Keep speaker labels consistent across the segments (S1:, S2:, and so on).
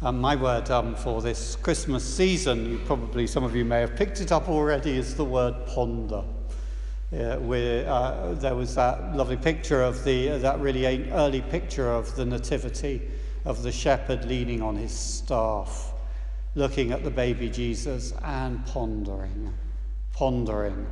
S1: Um, my word um, for this Christmas season, you probably some of you may have picked it up already, is the word ponder. Uh, uh, there was that lovely picture of the uh, that really early picture of the nativity of the shepherd leaning on his staff, looking at the baby Jesus and pondering, pondering.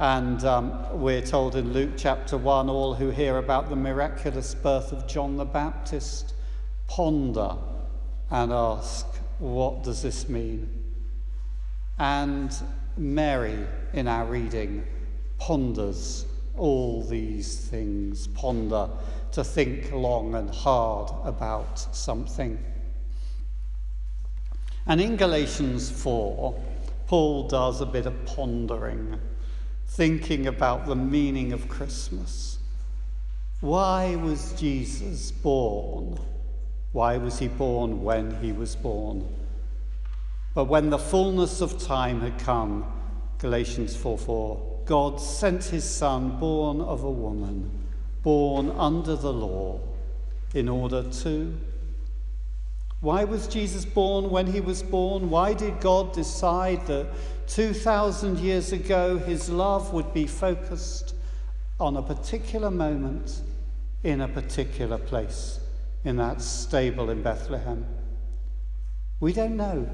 S1: And um, we're told in Luke chapter 1 all who hear about the miraculous birth of John the Baptist ponder and ask, What does this mean? And Mary, in our reading, ponders all these things, ponder to think long and hard about something. And in Galatians 4, Paul does a bit of pondering thinking about the meaning of Christmas. Why was Jesus born? Why was he born when he was born? But when the fullness of time had come, Galatians 4 4, God sent his Son, born of a woman, born under the law, in order to why was Jesus born when he was born? Why did God decide that 2,000 years ago his love would be focused on a particular moment in a particular place in that stable in Bethlehem? We don't know.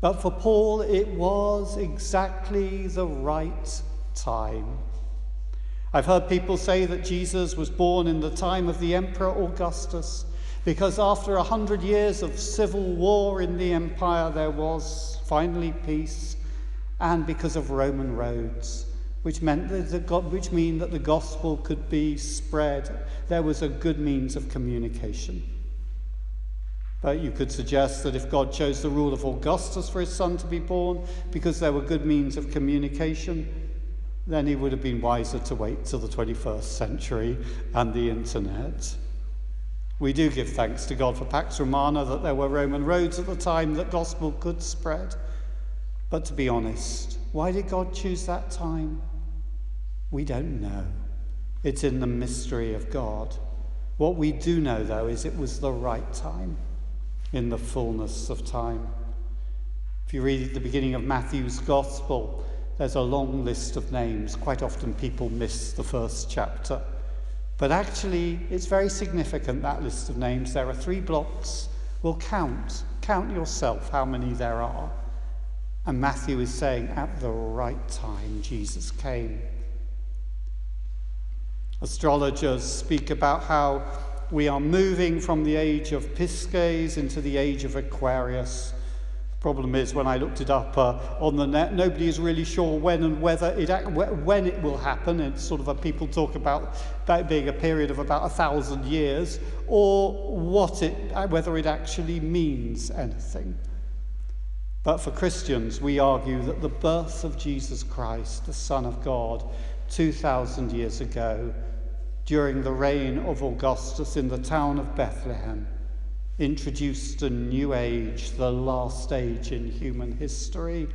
S1: But for Paul, it was exactly the right time. I've heard people say that Jesus was born in the time of the Emperor Augustus. Because after a hundred years of civil war in the empire, there was finally peace, and because of Roman roads, which meant that the, which mean that the gospel could be spread, there was a good means of communication. But you could suggest that if God chose the rule of Augustus for his son to be born because there were good means of communication, then he would have been wiser to wait till the 21st century and the internet. We do give thanks to God for Pax Romana that there were Roman roads at the time that gospel could spread. But to be honest, why did God choose that time? We don't know. It's in the mystery of God. What we do know, though, is it was the right time in the fullness of time. If you read the beginning of Matthew's Gospel, there's a long list of names. Quite often people miss the first chapter. But actually, it's very significant, that list of names. There are three blocks. We'll count. Count yourself how many there are. And Matthew is saying, at the right time, Jesus came. Astrologers speak about how we are moving from the age of Pisces into the age of Aquarius. The Problem is, when I looked it up uh, on the net, nobody is really sure when and whether it when it will happen. It's sort of a people talk about that being a period of about a thousand years, or what it uh, whether it actually means anything. But for Christians, we argue that the birth of Jesus Christ, the Son of God, 2,000 years ago, during the reign of Augustus in the town of Bethlehem, introduced a new age, the last age in human history,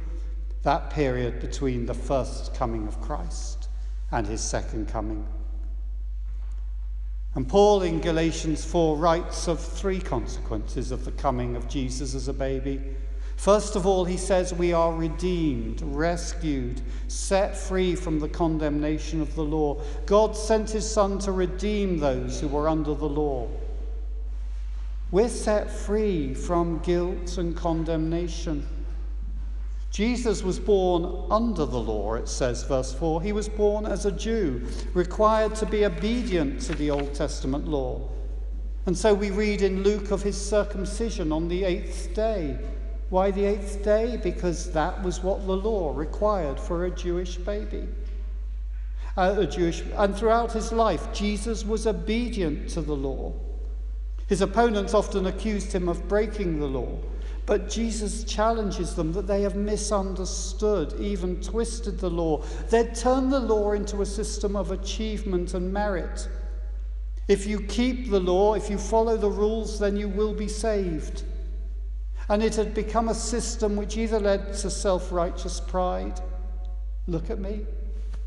S1: that period between the first coming of Christ and his second coming. And Paul in Galatians 4 writes of three consequences of the coming of Jesus as a baby. First of all, he says we are redeemed, rescued, set free from the condemnation of the law. God sent his Son to redeem those who were under the law. We're set free from guilt and condemnation. Jesus was born under the law, it says, verse 4. He was born as a Jew, required to be obedient to the Old Testament law. And so we read in Luke of his circumcision on the eighth day. Why the eighth day? Because that was what the law required for a Jewish baby. Uh, a Jewish, and throughout his life, Jesus was obedient to the law. His opponents often accused him of breaking the law, but Jesus challenges them that they have misunderstood, even twisted the law. They'd turned the law into a system of achievement and merit. If you keep the law, if you follow the rules, then you will be saved. And it had become a system which either led to self righteous pride. Look at me.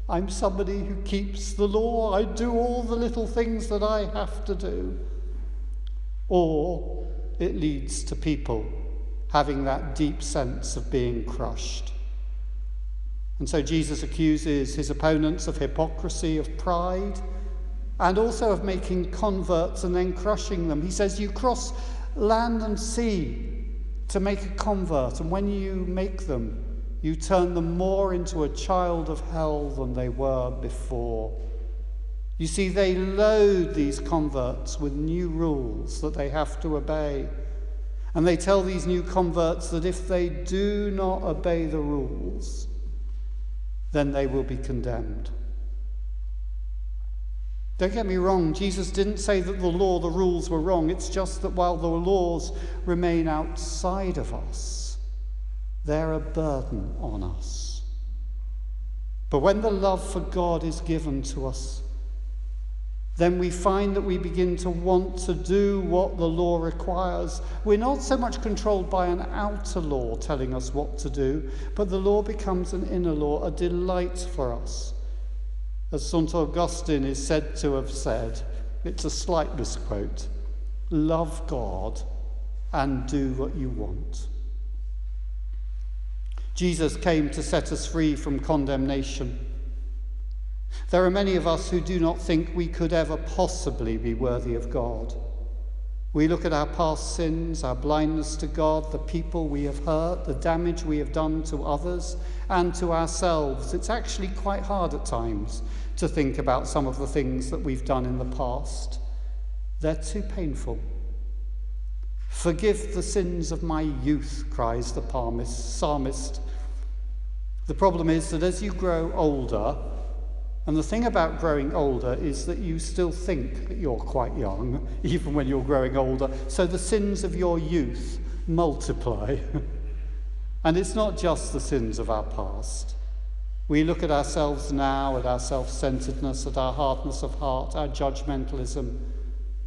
S1: I'm somebody who keeps the law. I do all the little things that I have to do or it leads to people having that deep sense of being crushed. And so Jesus accuses his opponents of hypocrisy, of pride, and also of making converts and then crushing them. He says, You cross land and sea to make a convert, and when you make them, you turn them more into a child of hell than they were before. You see, they load these converts with new rules that they have to obey. And they tell these new converts that if they do not obey the rules, then they will be condemned. Don't get me wrong, Jesus didn't say that the law, the rules were wrong. It's just that while the laws remain outside of us, they're a burden on us. But when the love for God is given to us, then we find that we begin to want to do what the law requires. We're not so much controlled by an outer law telling us what to do, but the law becomes an inner law, a delight for us. As St. Augustine is said to have said, it's a slight misquote love God and do what you want. Jesus came to set us free from condemnation. There are many of us who do not think we could ever possibly be worthy of God. We look at our past sins, our blindness to God, the people we have hurt, the damage we have done to others and to ourselves. It's actually quite hard at times to think about some of the things that we've done in the past. They're too painful. Forgive the sins of my youth, cries the psalmist. The problem is that as you grow older, and the thing about growing older is that you still think that you're quite young, even when you're growing older. So the sins of your youth multiply. and it's not just the sins of our past. We look at ourselves now, at our self centeredness, at our hardness of heart, our judgmentalism,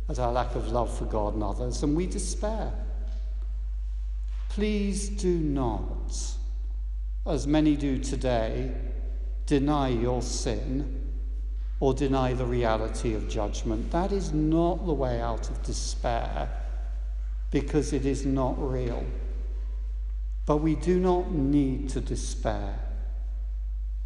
S1: at our lack of love for God and others, and we despair. Please do not, as many do today, deny your sin or deny the reality of judgment. That is not the way out of despair because it is not real. But we do not need to despair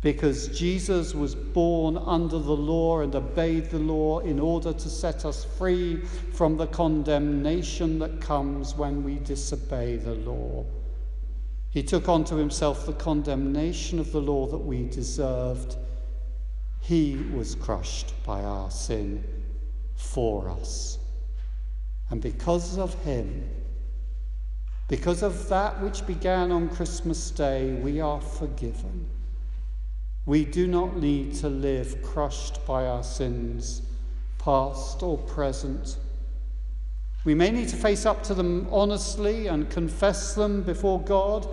S1: because Jesus was born under the law and obeyed the law in order to set us free from the condemnation that comes when we disobey the law. He took onto himself the condemnation of the law that we deserved. He was crushed by our sin for us. And because of him, because of that which began on Christmas Day, we are forgiven. We do not need to live crushed by our sins, past or present we may need to face up to them honestly and confess them before God.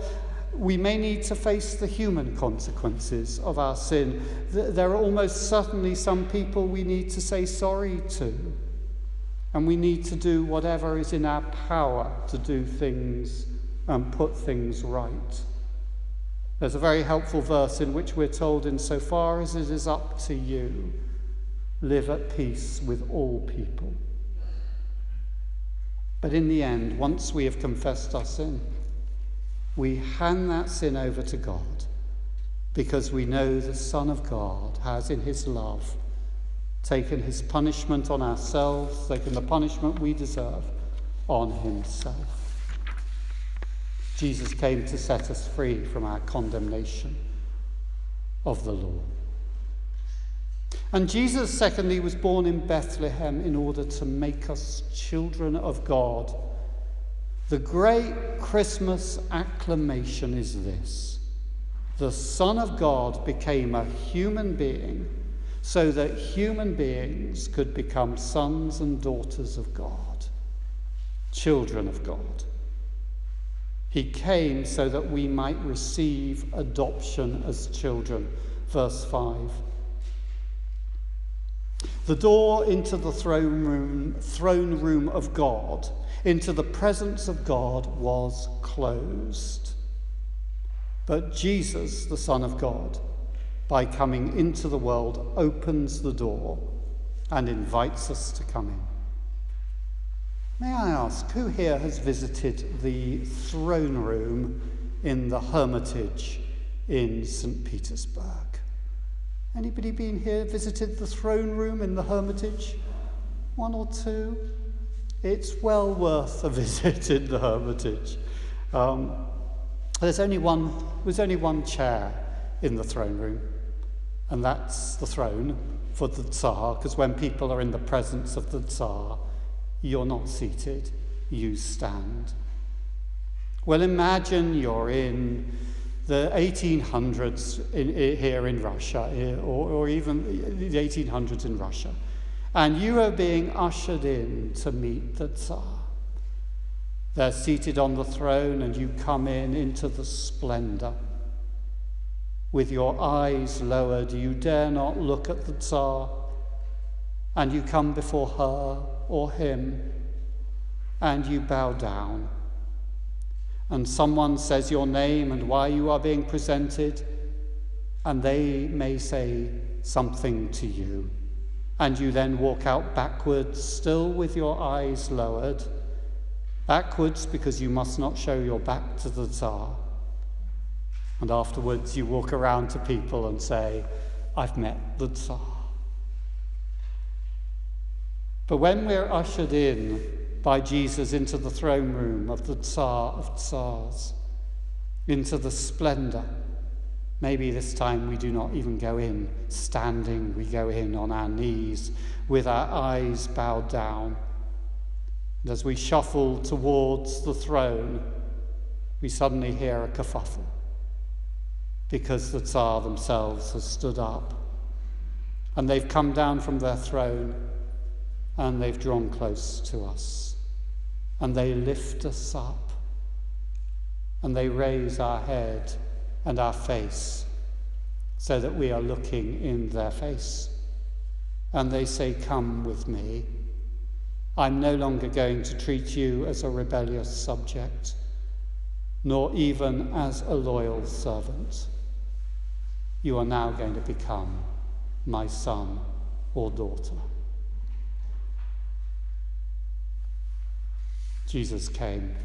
S1: We may need to face the human consequences of our sin. There are almost certainly some people we need to say sorry to. And we need to do whatever is in our power to do things and put things right. There's a very helpful verse in which we're told, insofar as it is up to you, live at peace with all people. But in the end, once we have confessed our sin, we hand that sin over to God because we know the Son of God has, in his love, taken his punishment on ourselves, taken the punishment we deserve on himself. Jesus came to set us free from our condemnation of the law. And Jesus, secondly, was born in Bethlehem in order to make us children of God. The great Christmas acclamation is this the Son of God became a human being so that human beings could become sons and daughters of God, children of God. He came so that we might receive adoption as children. Verse 5. The door into the throne room, throne room of God, into the presence of God, was closed. But Jesus, the Son of God, by coming into the world, opens the door and invites us to come in. May I ask who here has visited the throne room in the Hermitage in St. Petersburg? Anybody been here, visited the throne room in the Hermitage? One or two? It's well worth a visit in the Hermitage. Um, there's only one, there's only one chair in the throne room, and that's the throne for the Tsar, because when people are in the presence of the Tsar, you're not seated, you stand. Well, imagine you're in the 1800s in, in, here in Russia, or, or even the 1800s in Russia, and you are being ushered in to meet the Tsar. They're seated on the throne, and you come in into the splendor with your eyes lowered, you dare not look at the Tsar, and you come before her or him, and you bow down. And someone says your name and why you are being presented, and they may say something to you. And you then walk out backwards, still with your eyes lowered, backwards because you must not show your back to the Tsar and afterwards, you walk around to people and say, I've met the Tsar. But when we're ushered in by Jesus into the throne room of the Tsar of Tsars, into the splendor, maybe this time we do not even go in standing, we go in on our knees with our eyes bowed down. And as we shuffle towards the throne, we suddenly hear a kerfuffle because the Tsar themselves has stood up. And they've come down from their throne and they've drawn close to us. And they lift us up and they raise our head and our face so that we are looking in their face. And they say, Come with me. I'm no longer going to treat you as a rebellious subject, nor even as a loyal servant you are now going to become my son or daughter. Jesus came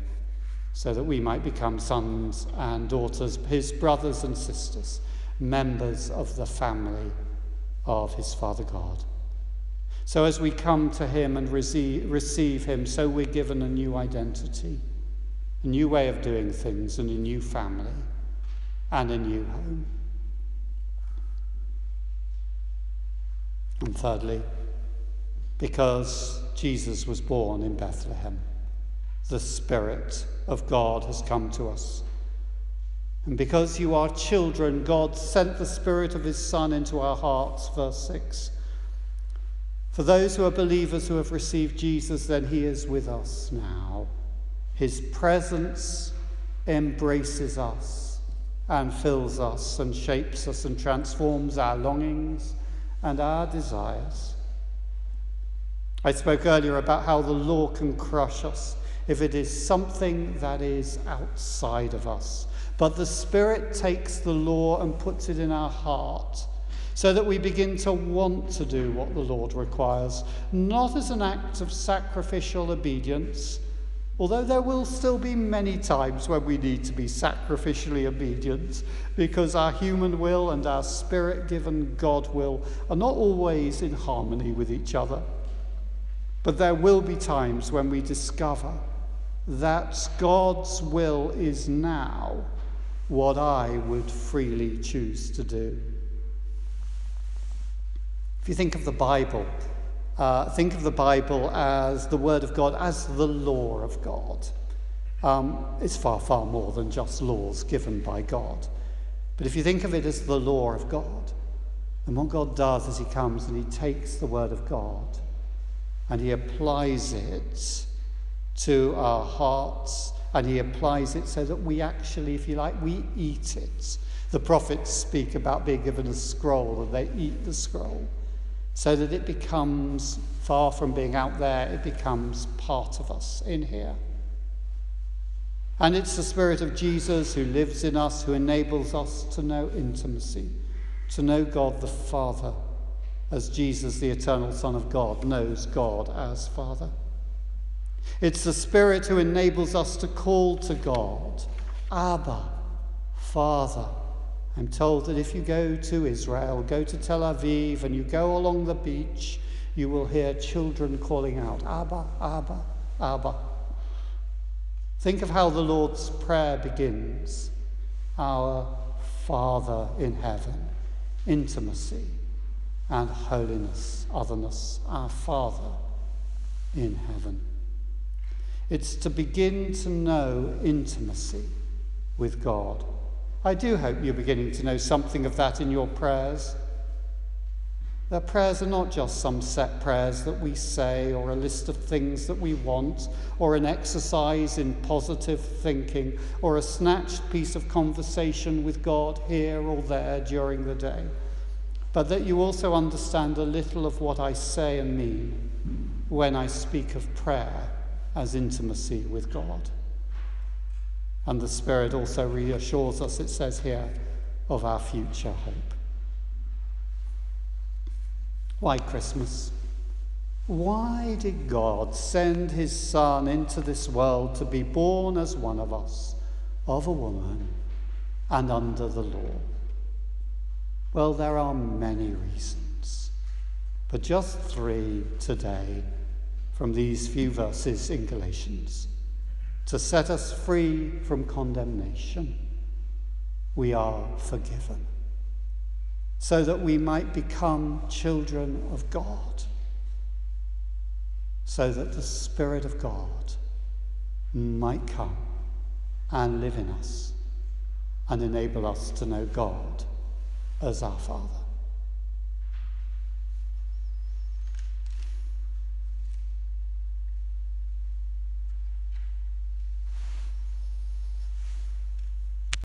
S1: so that we might become sons and daughters, his brothers and sisters, members of the family of his Father God. So as we come to him and receive, receive him, so we're given a new identity, a new way of doing things, and a new family, and a new home. And thirdly, because Jesus was born in Bethlehem, the Spirit of God has come to us. And because you are children, God sent the Spirit of His Son into our hearts, verse 6. For those who are believers who have received Jesus, then He is with us now. His presence embraces us and fills us and shapes us and transforms our longings and our desires. I spoke earlier about how the law can crush us if it is something that is outside of us. But the Spirit takes the law and puts it in our heart so that we begin to want to do what the Lord requires, not as an act of sacrificial obedience, Although there will still be many times when we need to be sacrificially obedient because our human will and our spirit given God will are not always in harmony with each other. But there will be times when we discover that God's will is now what I would freely choose to do. If you think of the Bible, uh, think of the Bible as the Word of God, as the law of God. Um, it's far, far more than just laws given by God. But if you think of it as the law of God, and what God does is He comes and He takes the Word of God and He applies it to our hearts and He applies it so that we actually, if you like, we eat it. The prophets speak about being given a scroll and they eat the scroll so that it becomes, far from being out there, it becomes part of us in here. And it's the Spirit of Jesus who lives in us, who enables us to know intimacy, to know God the Father, as Jesus, the eternal Son of God, knows God as Father. It's the Spirit who enables us to call to God, Abba, Father. I'm told that if you go to Israel, go to Tel Aviv, and you go along the beach, you will hear children calling out, Abba, Abba, Abba. Think of how the Lord's Prayer begins Our Father in heaven, intimacy and holiness, otherness, our Father in heaven. It's to begin to know intimacy with God. I do hope you're beginning to know something of that in your prayers. That prayers are not just some set prayers that we say, or a list of things that we want, or an exercise in positive thinking, or a snatched piece of conversation with God here or there during the day. But that you also understand a little of what I say and mean when I speak of prayer as intimacy with God. And the Spirit also reassures us, it says here, of our future hope. Why Christmas? Why did God send his Son into this world to be born as one of us, of a woman, and under the law? Well, there are many reasons, but just three today from these few verses in Galatians to set us free from condemnation. We are forgiven so that we might become children of God, so that the Spirit of God might come and live in us and enable us to know God as our Father.